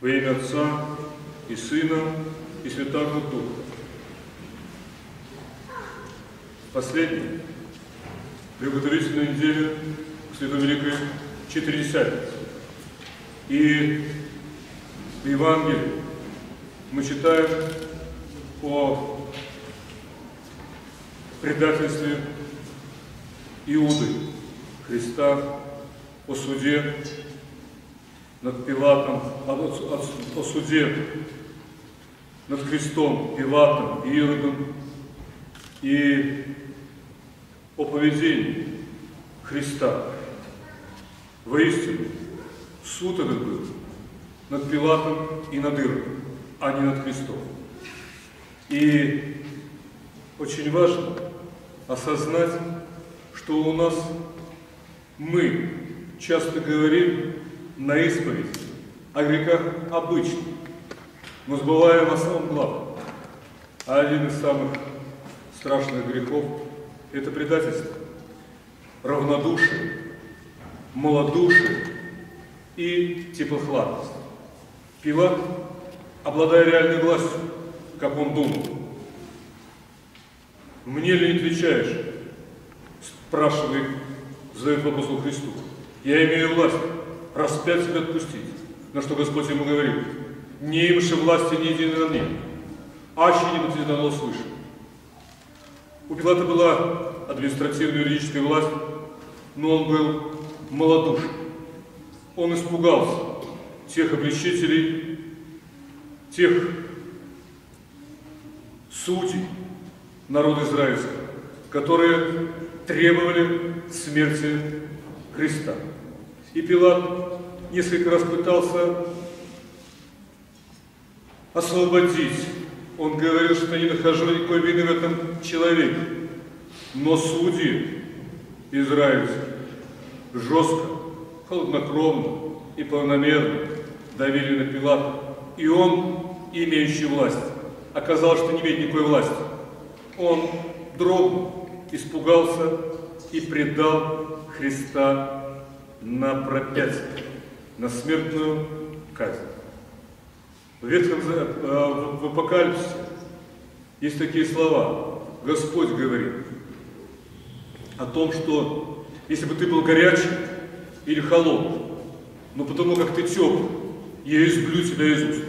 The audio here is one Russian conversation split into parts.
Во имя Отца и Сына и Святого Духа. Последняя приготовительная неделя к Святой Великой Четыредесятницы. И в Евангелии мы читаем о предательстве Иуды, Христа, о суде над Пилатом, о, о суде над Христом, Пилатом, Иродом и о поведении Христа. Воистину, суд этот был над Пилатом и над Иродом, а не над Христом. И очень важно осознать, что у нас мы часто говорим на исповедь о грехах обычных, но забываем о самом главном. А один из самых страшных грехов – это предательство, равнодушие, малодушие и теплохладность. Пилат, обладая реальной властью, как он думал, «Мне ли не отвечаешь?» спрашивает, задает вопрос Христу. «Я имею власть распять себя отпустить». На что Господь ему говорит, «Не имши власти ни единой на мне, аще не будет дано свыше». У Пилата была административная юридическая власть, но он был малодушен. Он испугался тех обличителей, тех судей народа израильского, которые требовали смерти Христа. И Пилат несколько раз пытался освободить. Он говорил, что не нахожу никакой вины в этом человеке. Но судьи израильские жестко, холоднокровно и планомерно давили на Пилата. И он, имеющий власть, оказалось, что не имеет никакой власти. Он дрогнул, испугался и предал Христа на пропятие, на смертную казнь. В Ветхом э, в Апокалипсисе есть такие слова. Господь говорит о том, что если бы ты был горячий или холодный, но потому как ты теплый, я изблю тебя из уст.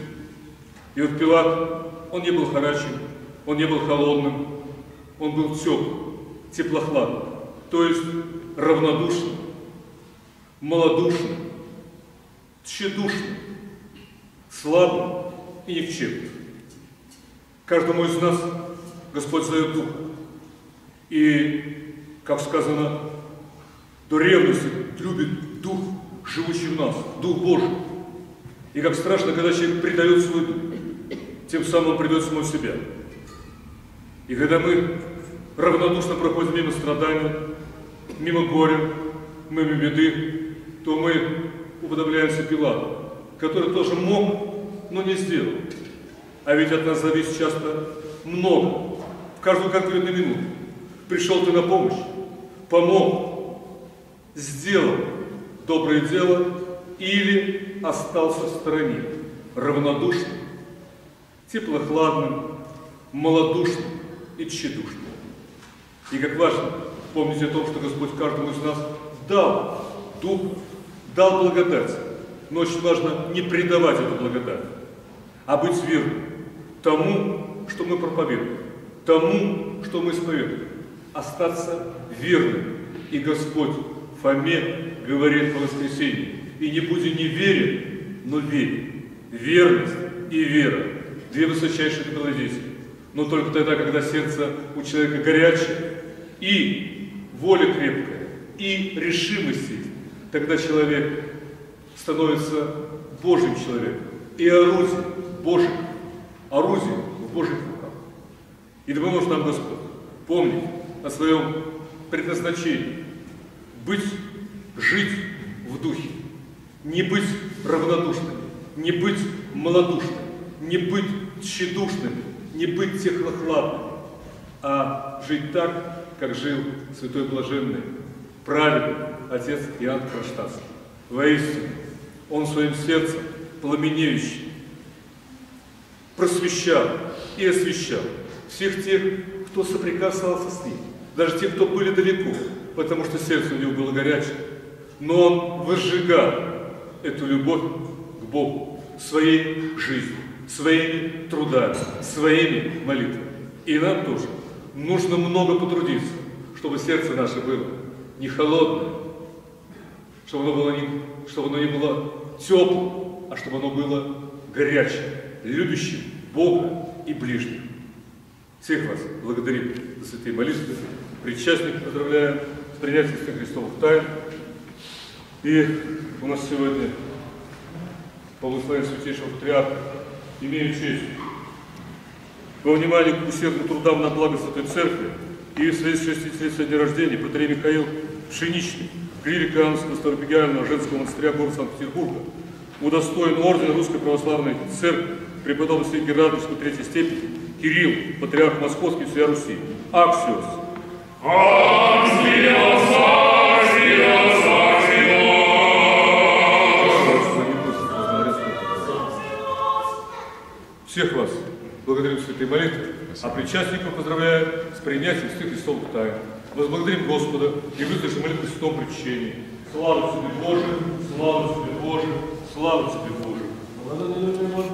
И вот Пилат, он не был горячим, он не был холодным, он был теплым, теплохладным, то есть равнодушным, малодушным, тщедушным, слабым и никчемным. Каждому из нас Господь дает дух. И, как сказано, до ревности любит дух, живущий в нас, дух Божий. И как страшно, когда человек предает свой дух, тем самым предает самого себя. И когда мы равнодушно проходим мимо страданий, мимо горя, мимо беды, то мы уподобляемся Пилату, который тоже мог, но не сделал. А ведь от нас зависит часто много, в каждую конкретную минуту. Пришел ты на помощь, помог, сделал доброе дело или остался в стороне, равнодушным, теплохладным, малодушным и тщедушным. И как важно помнить о том, что Господь каждому из нас дал Дух, дал благодать. Но очень важно не предавать эту благодать, а быть верным тому, что мы проповедуем, тому, что мы исповедуем. Остаться верным. И Господь Фоме говорит по воскресенье, и не будь не верен, но верь. Верность и вера – две высочайшие добродетели. Но только тогда, когда сердце у человека горячее, и воля крепкая, и решимость есть, тогда человек становится Божьим человеком. И орудием Божьим, орудием в Божьих руках. И да поможет нам Господь помнить о своем предназначении, быть, жить в духе, не быть равнодушным, не быть малодушным, не быть тщедушным, не быть технохладным, а жить так, как жил святой блаженный, праведный отец Иоанн Кронштадтский. Воистину, он своим сердцем пламенеющий, просвещал и освещал всех тех, кто соприкасался с ним, даже тех, кто были далеко, потому что сердце у него было горячее. Но он возжигал эту любовь к Богу своей жизнью, своими трудами, своими молитвами. И нам тоже нужно много потрудиться, чтобы сердце наше было не холодное, чтобы оно было не, чтобы оно не было теплым, а чтобы оно было горячим, любящим Бога и ближних. Всех вас благодарим за святые молитвы, причастник поздравляем с принятием Святых Христовых тайн. И у нас сегодня по благословению Святейшего Патриарха имею честь во внимание к усердным трудам на благо Святой Церкви и в связи с 60 дня рождения Патрий Михаил Пшеничный, клирик Иоаннского Старопегиального женского монастыря города Санкт-Петербурга, удостоен ордена Русской Православной Церкви преподобный святитель Радонежской третьей степени Кирилл, патриарх Московский всея Руси, Аксиос. Всех вас благодарим святой молитвы, а причастников поздравляю с принятием святых Христовых тайн. Возблагодарим Господа и выслушаем молитву в Святом Причащении. Слава тебе, Боже! Слава тебе, Боже! Слава тебе, Боже!